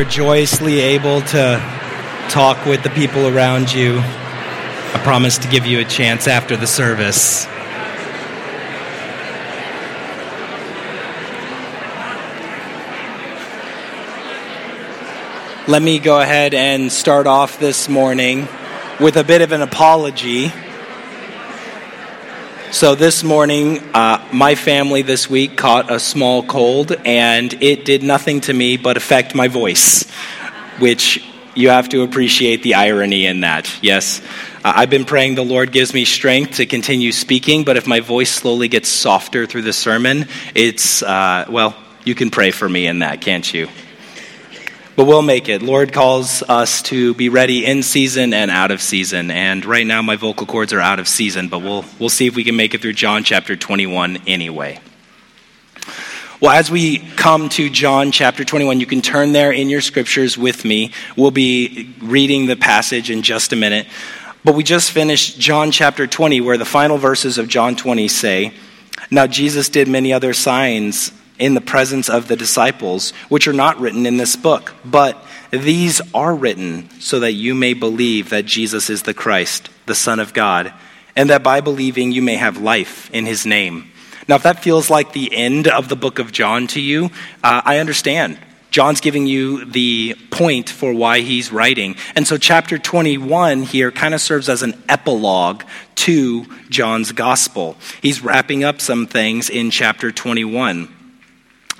You're joyously able to talk with the people around you. I promise to give you a chance after the service. Let me go ahead and start off this morning with a bit of an apology. So, this morning, uh, my family this week caught a small cold, and it did nothing to me but affect my voice, which you have to appreciate the irony in that. Yes, uh, I've been praying the Lord gives me strength to continue speaking, but if my voice slowly gets softer through the sermon, it's, uh, well, you can pray for me in that, can't you? But we'll make it. Lord calls us to be ready in season and out of season. And right now, my vocal cords are out of season, but we'll, we'll see if we can make it through John chapter 21 anyway. Well, as we come to John chapter 21, you can turn there in your scriptures with me. We'll be reading the passage in just a minute. But we just finished John chapter 20, where the final verses of John 20 say, Now Jesus did many other signs in the presence of the disciples, which are not written in this book. But these are written so that you may believe that Jesus is the Christ, the Son of God, and that by believing you may have life in his name. Now, if that feels like the end of the book of John to you, uh, I understand. John's giving you the point for why he's writing. And so, chapter 21 here kind of serves as an epilogue to John's gospel. He's wrapping up some things in chapter 21.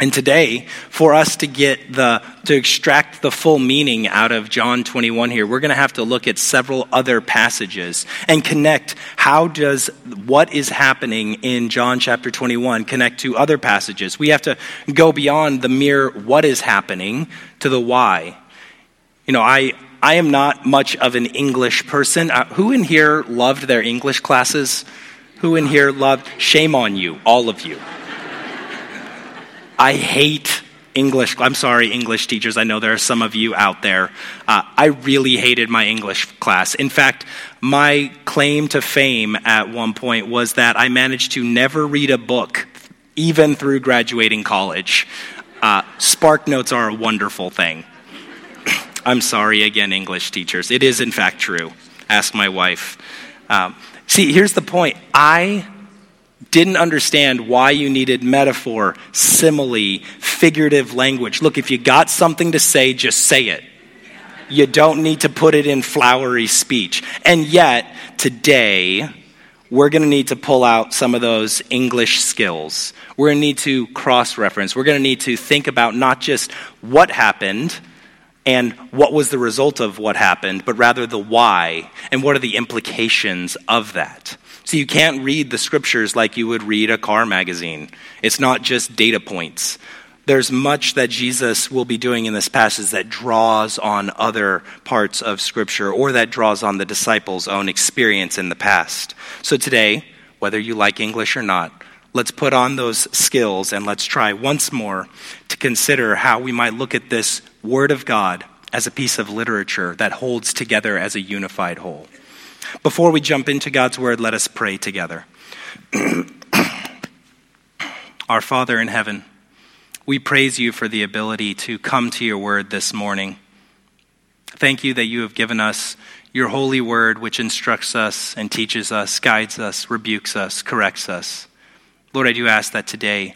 And today, for us to get the, to extract the full meaning out of John 21 here, we're going to have to look at several other passages and connect how does what is happening in John chapter 21 connect to other passages. We have to go beyond the mere what is happening to the why. You know, I, I am not much of an English person. Uh, who in here loved their English classes? Who in here loved? Shame on you, all of you. I hate English. I'm sorry, English teachers. I know there are some of you out there. Uh, I really hated my English class. In fact, my claim to fame at one point was that I managed to never read a book, even through graduating college. Uh, Spark notes are a wonderful thing. I'm sorry again, English teachers. It is, in fact, true. Ask my wife. Um, see, here's the point I didn't understand why you needed metaphor, simile, figurative language. Look, if you got something to say, just say it. You don't need to put it in flowery speech. And yet, today, we're going to need to pull out some of those English skills. We're going to need to cross reference. We're going to need to think about not just what happened and what was the result of what happened, but rather the why and what are the implications of that. So you can't read the scriptures like you would read a car magazine. It's not just data points. There's much that Jesus will be doing in this passage that draws on other parts of scripture or that draws on the disciples' own experience in the past. So today, whether you like English or not, let's put on those skills and let's try once more to consider how we might look at this Word of God as a piece of literature that holds together as a unified whole. Before we jump into God's word, let us pray together. Our Father in heaven, we praise you for the ability to come to your word this morning. Thank you that you have given us your holy word, which instructs us and teaches us, guides us, rebukes us, corrects us. Lord, I do ask that today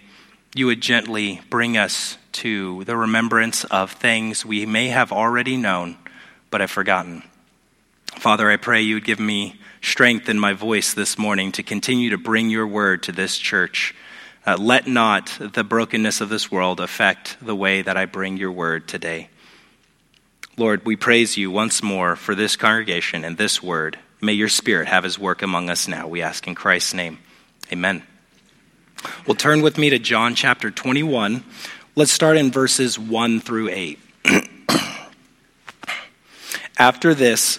you would gently bring us to the remembrance of things we may have already known but have forgotten. Father, I pray you would give me strength in my voice this morning to continue to bring your word to this church. Uh, let not the brokenness of this world affect the way that I bring your word today. Lord, we praise you once more for this congregation and this word. May your spirit have his work among us now. We ask in Christ's name. Amen. Well, turn with me to John chapter 21. Let's start in verses 1 through 8. After this,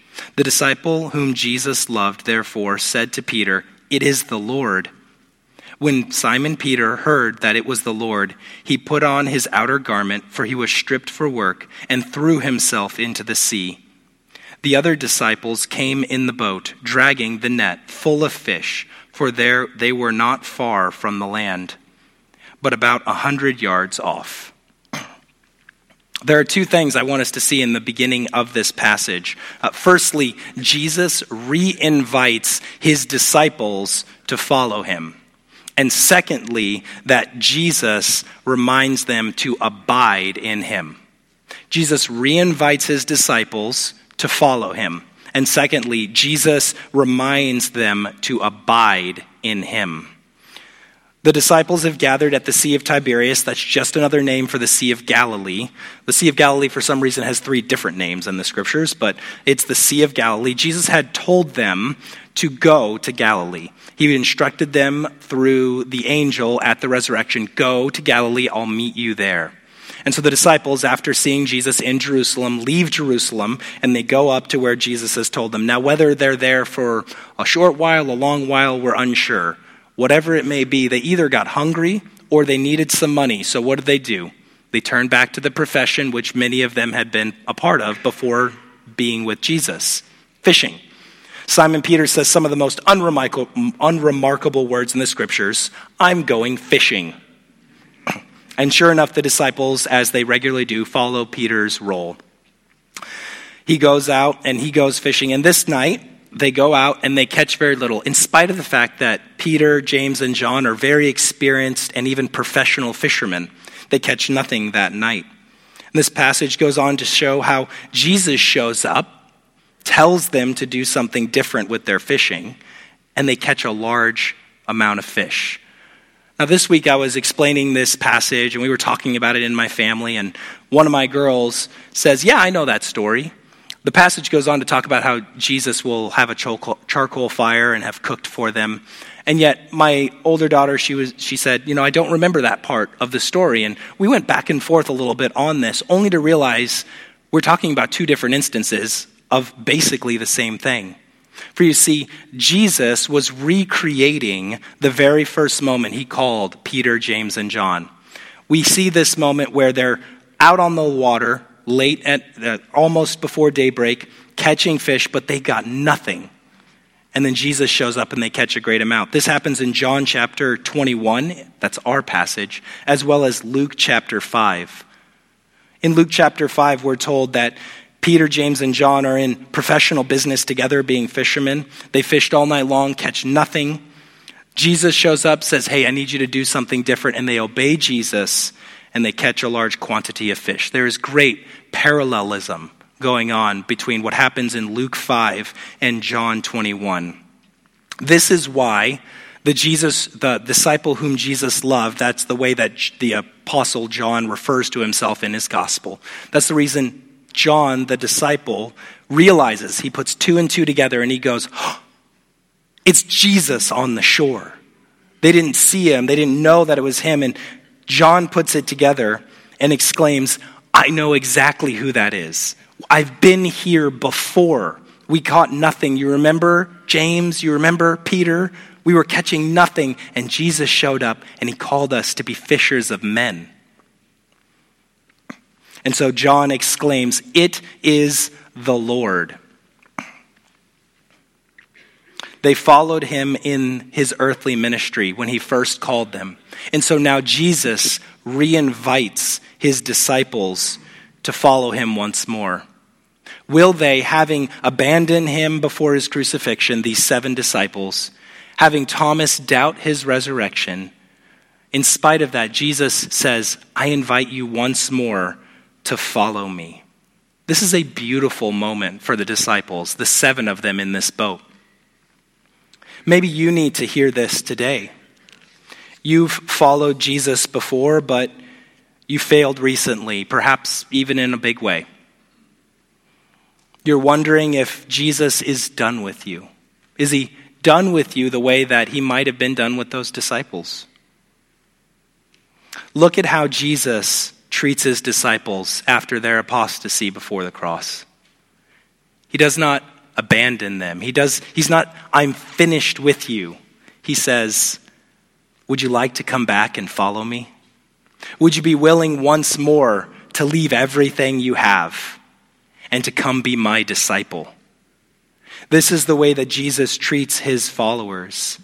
The disciple whom Jesus loved, therefore, said to Peter, It is the Lord. When Simon Peter heard that it was the Lord, he put on his outer garment, for he was stripped for work, and threw himself into the sea. The other disciples came in the boat, dragging the net full of fish, for there they were not far from the land, but about a hundred yards off. There are two things I want us to see in the beginning of this passage. Uh, firstly, Jesus re invites his disciples to follow him. And secondly, that Jesus reminds them to abide in him. Jesus re invites his disciples to follow him. And secondly, Jesus reminds them to abide in him. The disciples have gathered at the Sea of Tiberias. That's just another name for the Sea of Galilee. The Sea of Galilee, for some reason, has three different names in the scriptures, but it's the Sea of Galilee. Jesus had told them to go to Galilee. He instructed them through the angel at the resurrection Go to Galilee, I'll meet you there. And so the disciples, after seeing Jesus in Jerusalem, leave Jerusalem and they go up to where Jesus has told them. Now, whether they're there for a short while, a long while, we're unsure. Whatever it may be, they either got hungry or they needed some money. So what did they do? They turned back to the profession which many of them had been a part of before being with Jesus fishing. Simon Peter says some of the most unremarkable, words in the scriptures I'm going fishing. And sure enough, the disciples, as they regularly do, follow Peter's role. He goes out and he goes fishing. And this night, they go out and they catch very little, in spite of the fact that Peter, James, and John are very experienced and even professional fishermen. They catch nothing that night. And this passage goes on to show how Jesus shows up, tells them to do something different with their fishing, and they catch a large amount of fish. Now, this week I was explaining this passage and we were talking about it in my family, and one of my girls says, Yeah, I know that story. The passage goes on to talk about how Jesus will have a charcoal fire and have cooked for them. And yet, my older daughter, she, was, she said, You know, I don't remember that part of the story. And we went back and forth a little bit on this, only to realize we're talking about two different instances of basically the same thing. For you see, Jesus was recreating the very first moment he called Peter, James, and John. We see this moment where they're out on the water late at uh, almost before daybreak, catching fish, but they got nothing. And then Jesus shows up and they catch a great amount. This happens in John chapter 21, that's our passage, as well as Luke chapter 5. In Luke chapter 5, we're told that Peter, James, and John are in professional business together, being fishermen. They fished all night long, catch nothing. Jesus shows up, says, Hey, I need you to do something different. And they obey Jesus and they catch a large quantity of fish. There is great parallelism going on between what happens in Luke 5 and John 21. This is why the Jesus, the disciple whom Jesus loved, that's the way that the apostle John refers to himself in his gospel. That's the reason John, the disciple, realizes, he puts two and two together and he goes, It's Jesus on the shore. They didn't see him, they didn't know that it was him. And John puts it together and exclaims, I know exactly who that is. I've been here before. We caught nothing. You remember James? You remember Peter? We were catching nothing, and Jesus showed up and he called us to be fishers of men. And so John exclaims, It is the Lord. They followed him in his earthly ministry when he first called them. And so now Jesus reinvites his disciples to follow him once more. Will they, having abandoned him before his crucifixion, these seven disciples, having Thomas doubt his resurrection, in spite of that, Jesus says, I invite you once more to follow me. This is a beautiful moment for the disciples, the seven of them in this boat. Maybe you need to hear this today. You've followed Jesus before, but you failed recently, perhaps even in a big way. You're wondering if Jesus is done with you. Is he done with you the way that he might have been done with those disciples? Look at how Jesus treats his disciples after their apostasy before the cross. He does not abandon them. He does he's not I'm finished with you. He says, "Would you like to come back and follow me? Would you be willing once more to leave everything you have and to come be my disciple?" This is the way that Jesus treats his followers.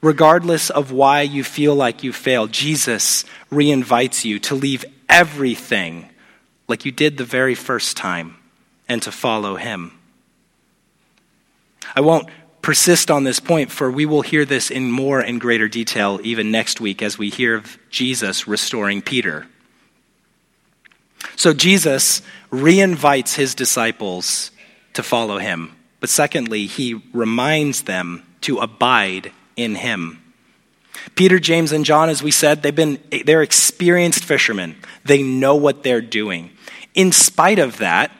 Regardless of why you feel like you failed, Jesus reinvites you to leave everything like you did the very first time and to follow him. I won't persist on this point, for we will hear this in more and greater detail even next week as we hear of Jesus restoring Peter. So Jesus reinvites his disciples to follow him. But secondly, he reminds them to abide in him. Peter, James, and John, as we said, they've been they're experienced fishermen. They know what they're doing. In spite of that,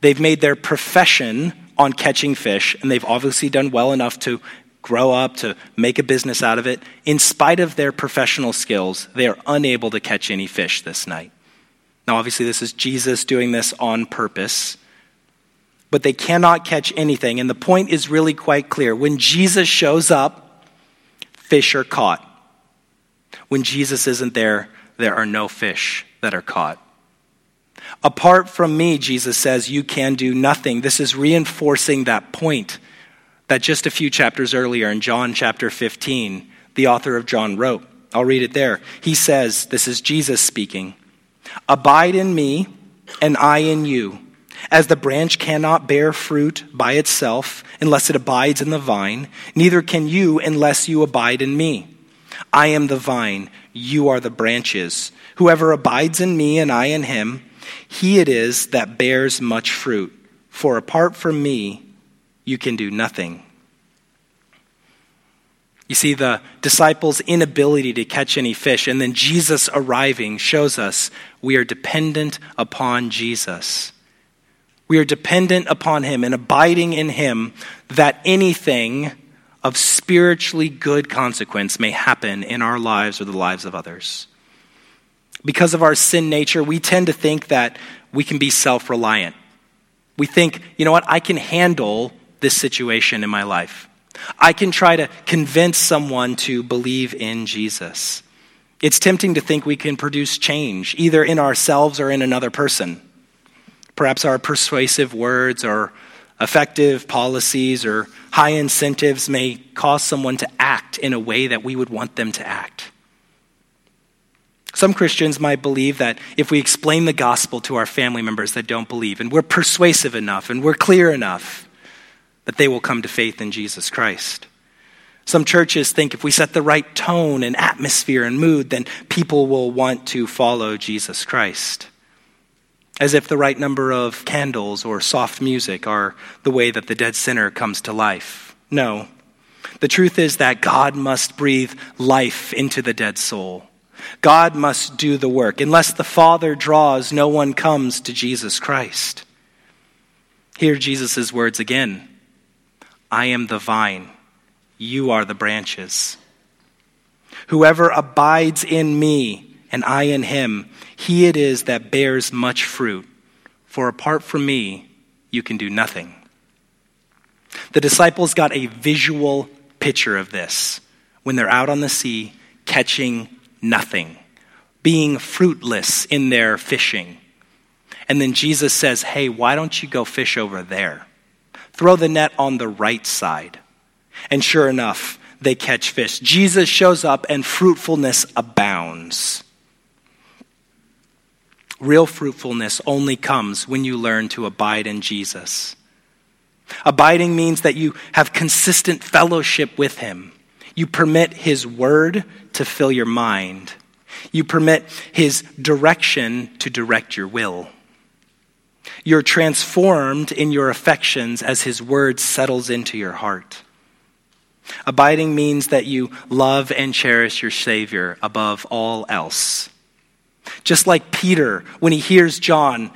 they've made their profession on catching fish, and they've obviously done well enough to grow up, to make a business out of it. In spite of their professional skills, they are unable to catch any fish this night. Now, obviously, this is Jesus doing this on purpose, but they cannot catch anything. And the point is really quite clear. When Jesus shows up, fish are caught. When Jesus isn't there, there are no fish that are caught. Apart from me, Jesus says, you can do nothing. This is reinforcing that point that just a few chapters earlier in John chapter 15, the author of John wrote. I'll read it there. He says, This is Jesus speaking Abide in me, and I in you. As the branch cannot bear fruit by itself unless it abides in the vine, neither can you unless you abide in me. I am the vine, you are the branches. Whoever abides in me and I in him, he it is that bears much fruit, for apart from me, you can do nothing. You see, the disciples' inability to catch any fish, and then Jesus arriving shows us we are dependent upon Jesus. We are dependent upon Him and abiding in Him that anything of spiritually good consequence may happen in our lives or the lives of others because of our sin nature, we tend to think that we can be self reliant. We think, you know what, I can handle this situation in my life. I can try to convince someone to believe in Jesus. It's tempting to think we can produce change, either in ourselves or in another person. Perhaps our persuasive words or effective policies or high incentives may cause someone to act in a way that we would want them to act. Some Christians might believe that if we explain the gospel to our family members that don't believe, and we're persuasive enough and we're clear enough, that they will come to faith in Jesus Christ. Some churches think if we set the right tone and atmosphere and mood, then people will want to follow Jesus Christ. As if the right number of candles or soft music are the way that the dead sinner comes to life. No. The truth is that God must breathe life into the dead soul. God must do the work. Unless the Father draws, no one comes to Jesus Christ. Hear Jesus' words again I am the vine, you are the branches. Whoever abides in me and I in him, he it is that bears much fruit. For apart from me, you can do nothing. The disciples got a visual picture of this when they're out on the sea catching nothing, being fruitless in their fishing. And then Jesus says, Hey, why don't you go fish over there? Throw the net on the right side. And sure enough, they catch fish. Jesus shows up and fruitfulness abounds. Real fruitfulness only comes when you learn to abide in Jesus. Abiding means that you have consistent fellowship with Him. You permit His word to fill your mind. You permit His direction to direct your will. You're transformed in your affections as his word settles into your heart. Abiding means that you love and cherish your Savior above all else. Just like Peter, when he hears John,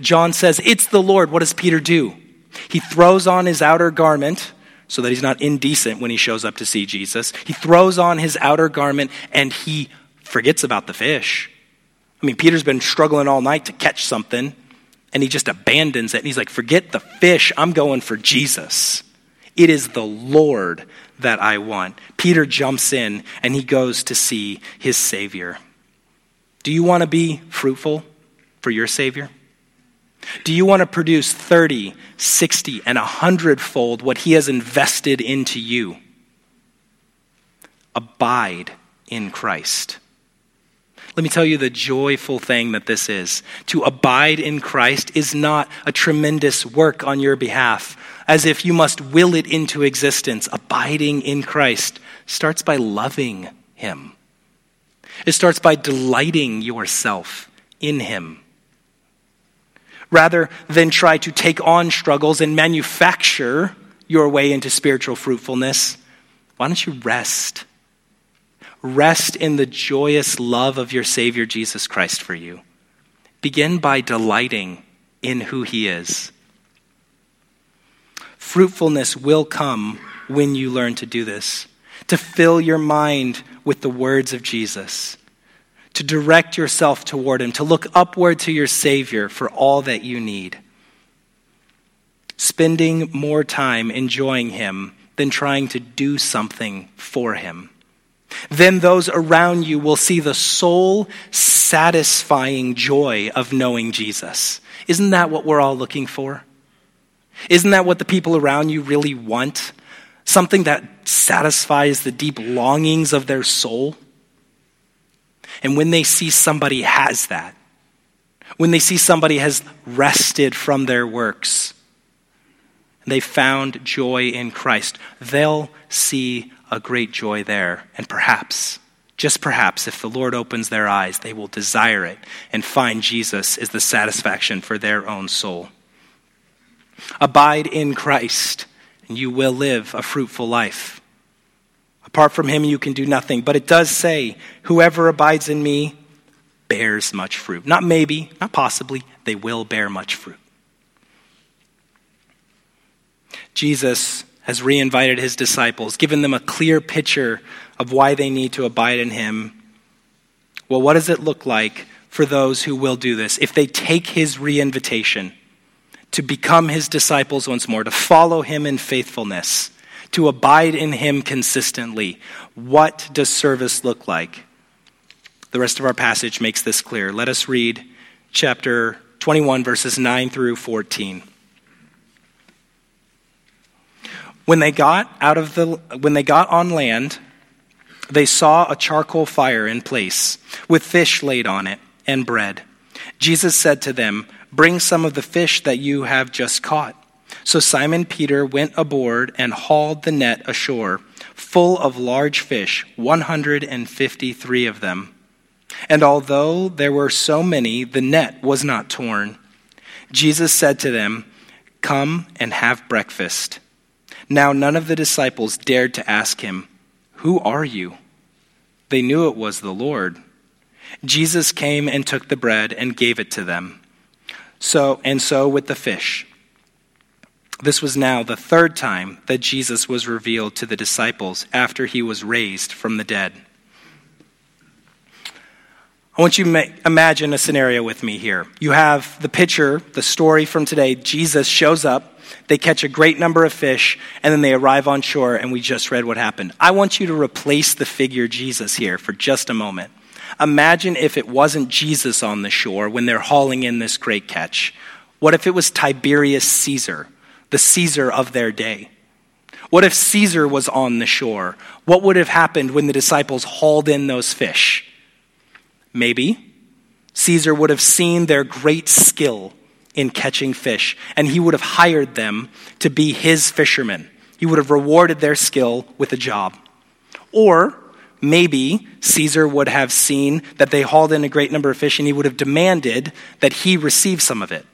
John says, It's the Lord. What does Peter do? He throws on his outer garment so that he's not indecent when he shows up to see Jesus. He throws on his outer garment and he forgets about the fish. I mean, Peter's been struggling all night to catch something and he just abandons it. And he's like, Forget the fish. I'm going for Jesus. It is the Lord that I want. Peter jumps in and he goes to see his Savior. Do you want to be fruitful for your Savior? Do you want to produce 30, 60, and 100 fold what He has invested into you? Abide in Christ. Let me tell you the joyful thing that this is. To abide in Christ is not a tremendous work on your behalf, as if you must will it into existence. Abiding in Christ starts by loving Him, it starts by delighting yourself in Him rather than try to take on struggles and manufacture your way into spiritual fruitfulness, why don't you rest? Rest in the joyous love of your Savior Jesus Christ for you. Begin by delighting in who He is. Fruitfulness will come when you learn to do this, to fill your mind with the words of Jesus to direct yourself toward Him, to look upward to your Savior for all that you need. Spending more time enjoying Him than trying to do something for Him. Then those around you will see the soul satisfying joy of knowing Jesus. Isn't that what we're all looking for? Isn't that what the people around you really want? Something that satisfies the deep longings of their soul? And when they see somebody has that, when they see somebody has rested from their works, they found joy in Christ, they'll see a great joy there. And perhaps, just perhaps, if the Lord opens their eyes, they will desire it and find Jesus is the satisfaction for their own soul. Abide in Christ, and you will live a fruitful life. Apart from him, you can do nothing. But it does say, whoever abides in me bears much fruit. Not maybe, not possibly, they will bear much fruit. Jesus has reinvited his disciples, given them a clear picture of why they need to abide in him. Well, what does it look like for those who will do this? If they take his reinvitation to become his disciples once more, to follow him in faithfulness, to abide in Him consistently. What does service look like? The rest of our passage makes this clear. Let us read chapter 21, verses 9 through 14. When they got out of the when they got on land, they saw a charcoal fire in place with fish laid on it and bread. Jesus said to them, "Bring some of the fish that you have just caught." So Simon Peter went aboard and hauled the net ashore, full of large fish, 153 of them. And although there were so many, the net was not torn. Jesus said to them, Come and have breakfast. Now none of the disciples dared to ask him, Who are you? They knew it was the Lord. Jesus came and took the bread and gave it to them. So and so with the fish. This was now the third time that Jesus was revealed to the disciples after he was raised from the dead. I want you to imagine a scenario with me here. You have the picture, the story from today. Jesus shows up, they catch a great number of fish, and then they arrive on shore, and we just read what happened. I want you to replace the figure Jesus here for just a moment. Imagine if it wasn't Jesus on the shore when they're hauling in this great catch. What if it was Tiberius Caesar? The Caesar of their day? What if Caesar was on the shore? What would have happened when the disciples hauled in those fish? Maybe Caesar would have seen their great skill in catching fish, and he would have hired them to be his fishermen. He would have rewarded their skill with a job. Or maybe Caesar would have seen that they hauled in a great number of fish, and he would have demanded that he receive some of it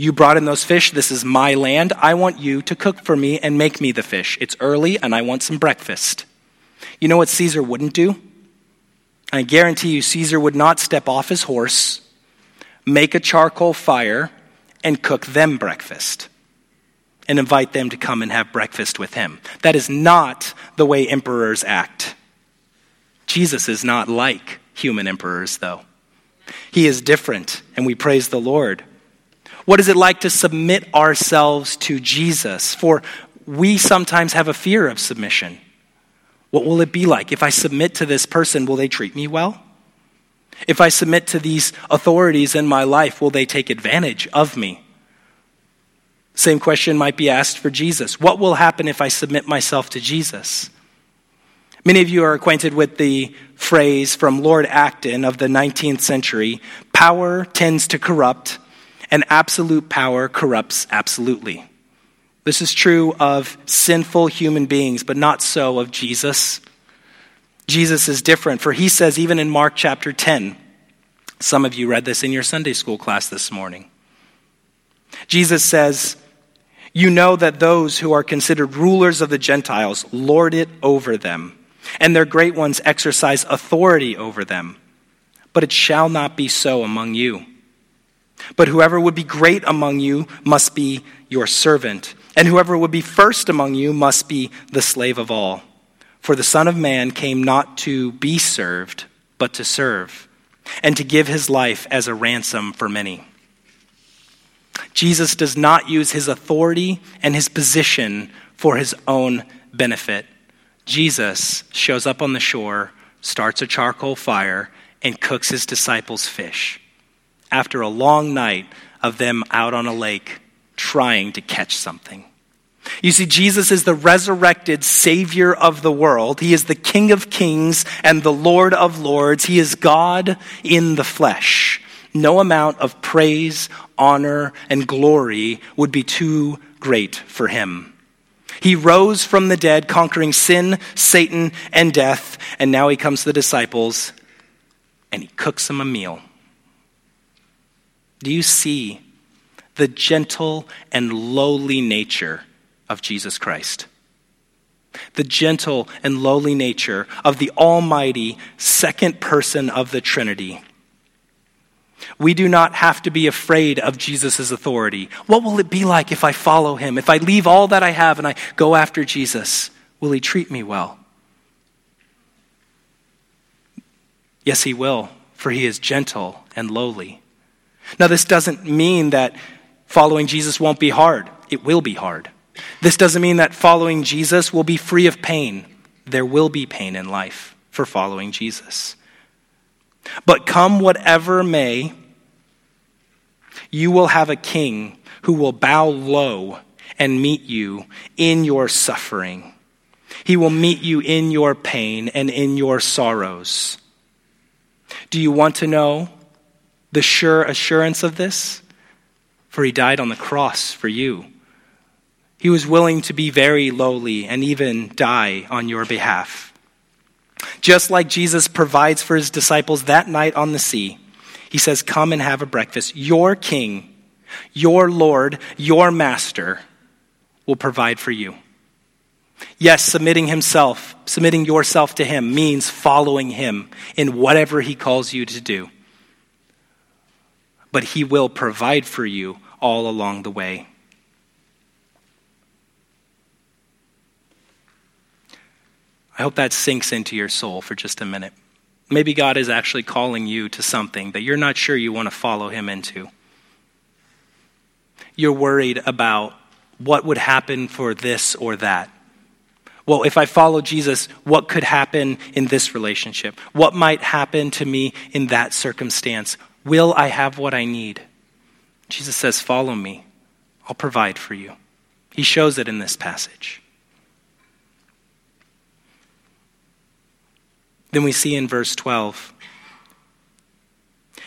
You brought in those fish. This is my land. I want you to cook for me and make me the fish. It's early and I want some breakfast. You know what Caesar wouldn't do? I guarantee you, Caesar would not step off his horse, make a charcoal fire, and cook them breakfast and invite them to come and have breakfast with him. That is not the way emperors act. Jesus is not like human emperors, though. He is different, and we praise the Lord. What is it like to submit ourselves to Jesus? For we sometimes have a fear of submission. What will it be like? If I submit to this person, will they treat me well? If I submit to these authorities in my life, will they take advantage of me? Same question might be asked for Jesus. What will happen if I submit myself to Jesus? Many of you are acquainted with the phrase from Lord Acton of the 19th century power tends to corrupt, and absolute power corrupts absolutely. This is true of sinful human beings, but not so of Jesus. Jesus is different, for he says, even in Mark chapter 10, some of you read this in your Sunday school class this morning. Jesus says, You know that those who are considered rulers of the Gentiles lord it over them, and their great ones exercise authority over them. But it shall not be so among you. But whoever would be great among you must be your servant and whoever would be first among you must be the slave of all. For the Son of Man came not to be served, but to serve, and to give his life as a ransom for many. Jesus does not use his authority and his position for his own benefit. Jesus shows up on the shore, starts a charcoal fire, and cooks his disciples fish. After a long night of them out on a lake trying to catch something. You see, Jesus is the resurrected Savior of the world. He is the King of kings and the Lord of lords. He is God in the flesh. No amount of praise, honor, and glory would be too great for him. He rose from the dead, conquering sin, Satan, and death, and now he comes to the disciples and he cooks them a meal. Do you see the gentle and lowly nature of Jesus Christ. The gentle and lowly nature of the Almighty second person of the Trinity. We do not have to be afraid of Jesus' authority. What will it be like if I follow him? If I leave all that I have and I go after Jesus, will he treat me well? Yes, he will, for he is gentle and lowly. Now, this doesn't mean that following Jesus won't be hard, it will be hard. This doesn't mean that following Jesus will be free of pain. There will be pain in life for following Jesus. But come whatever may, you will have a king who will bow low and meet you in your suffering. He will meet you in your pain and in your sorrows. Do you want to know the sure assurance of this? For he died on the cross for you. He was willing to be very lowly and even die on your behalf. Just like Jesus provides for his disciples that night on the sea, he says, Come and have a breakfast. Your king, your Lord, your master will provide for you. Yes, submitting himself, submitting yourself to him means following him in whatever he calls you to do. But he will provide for you all along the way. I hope that sinks into your soul for just a minute. Maybe God is actually calling you to something that you're not sure you want to follow Him into. You're worried about what would happen for this or that. Well, if I follow Jesus, what could happen in this relationship? What might happen to me in that circumstance? Will I have what I need? Jesus says, Follow me. I'll provide for you. He shows it in this passage. Then we see in verse 12,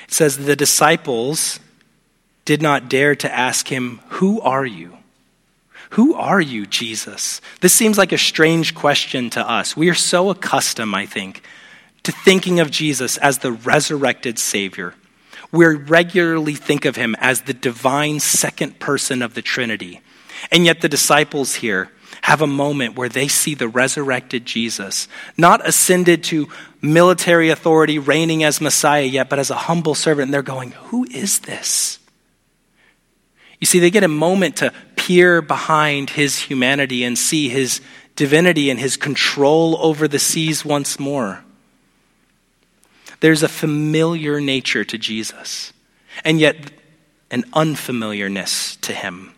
it says, The disciples did not dare to ask him, Who are you? Who are you, Jesus? This seems like a strange question to us. We are so accustomed, I think, to thinking of Jesus as the resurrected Savior. We regularly think of him as the divine second person of the Trinity. And yet the disciples here have a moment where they see the resurrected Jesus, not ascended to military authority, reigning as Messiah yet, but as a humble servant. And they're going, Who is this? You see, they get a moment to peer behind his humanity and see his divinity and his control over the seas once more. There's a familiar nature to Jesus, and yet an unfamiliarness to him.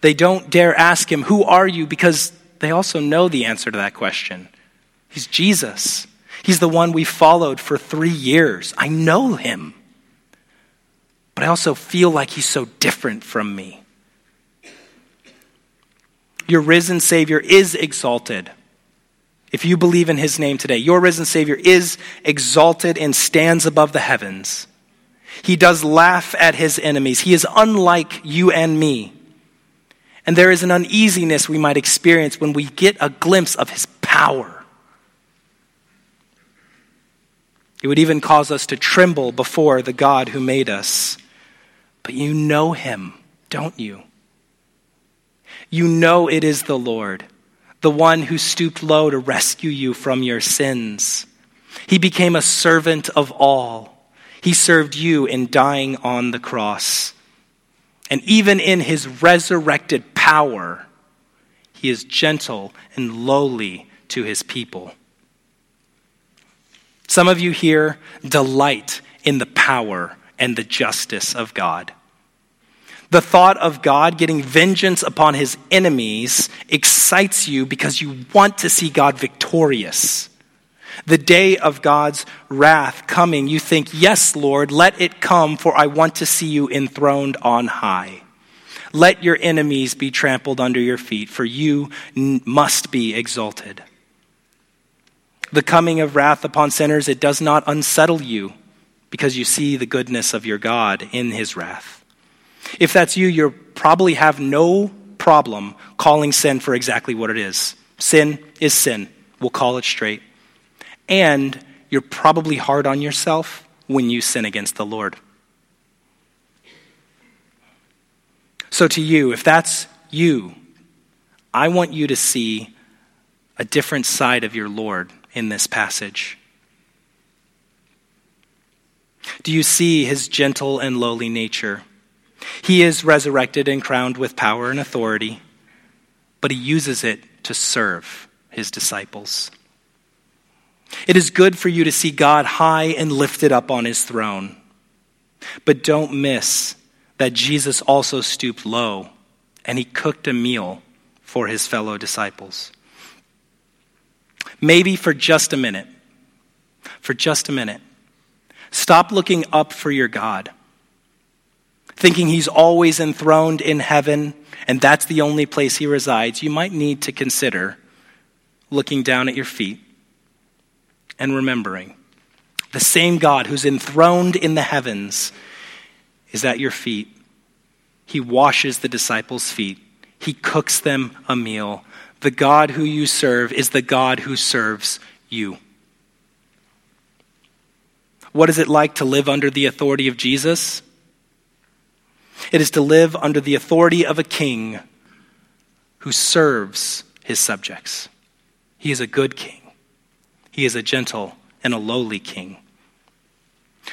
They don't dare ask him, Who are you? because they also know the answer to that question. He's Jesus. He's the one we followed for three years. I know him. But I also feel like he's so different from me. Your risen Savior is exalted. If you believe in his name today, your risen Savior is exalted and stands above the heavens. He does laugh at his enemies. He is unlike you and me. And there is an uneasiness we might experience when we get a glimpse of his power. It would even cause us to tremble before the God who made us. But you know him, don't you? You know it is the Lord, the one who stooped low to rescue you from your sins. He became a servant of all. He served you in dying on the cross. And even in his resurrected power, he is gentle and lowly to his people. Some of you here delight in the power and the justice of God. The thought of God getting vengeance upon his enemies excites you because you want to see God victorious. The day of God's wrath coming, you think, Yes, Lord, let it come, for I want to see you enthroned on high. Let your enemies be trampled under your feet, for you must be exalted. The coming of wrath upon sinners, it does not unsettle you because you see the goodness of your God in his wrath. If that's you, you probably have no problem calling sin for exactly what it is. Sin is sin. We'll call it straight. And you're probably hard on yourself when you sin against the Lord. So, to you, if that's you, I want you to see a different side of your Lord in this passage. Do you see his gentle and lowly nature? He is resurrected and crowned with power and authority, but he uses it to serve his disciples. It is good for you to see God high and lifted up on his throne. But don't miss that Jesus also stooped low and he cooked a meal for his fellow disciples. Maybe for just a minute, for just a minute, stop looking up for your God, thinking he's always enthroned in heaven and that's the only place he resides. You might need to consider looking down at your feet and remembering the same God who's enthroned in the heavens is at your feet. He washes the disciples' feet, He cooks them a meal. The God who you serve is the God who serves you. What is it like to live under the authority of Jesus? It is to live under the authority of a king who serves his subjects. He is a good king. He is a gentle and a lowly king.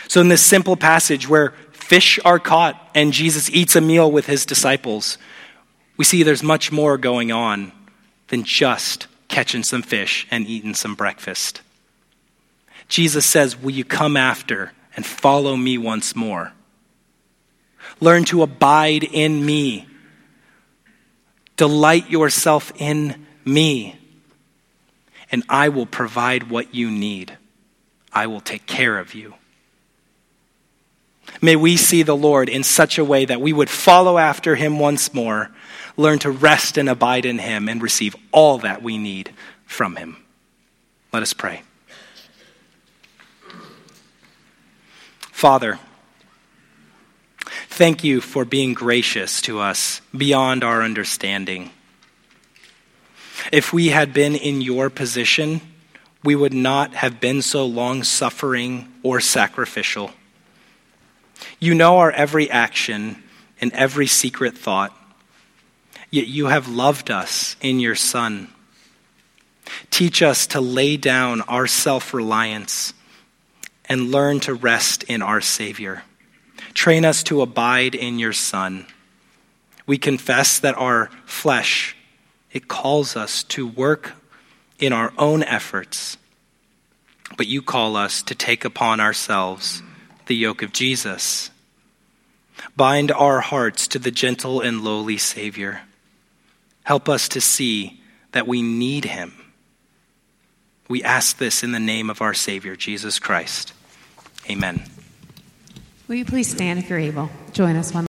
So, in this simple passage where fish are caught and Jesus eats a meal with his disciples, we see there's much more going on than just catching some fish and eating some breakfast. Jesus says, Will you come after and follow me once more? Learn to abide in me. Delight yourself in me and I will provide what you need. I will take care of you. May we see the Lord in such a way that we would follow after him once more, learn to rest and abide in him, and receive all that we need from him. Let us pray. Father, thank you for being gracious to us beyond our understanding. If we had been in your position, we would not have been so long suffering or sacrificial. You know our every action and every secret thought, yet you have loved us in your Son. Teach us to lay down our self reliance and learn to rest in our Savior. Train us to abide in your Son. We confess that our flesh, it calls us to work in our own efforts, but you call us to take upon ourselves the yoke of Jesus. Bind our hearts to the gentle and lowly Savior. Help us to see that we need him. We ask this in the name of our Savior, Jesus Christ. Amen. Will you please stand if you're able? Join us one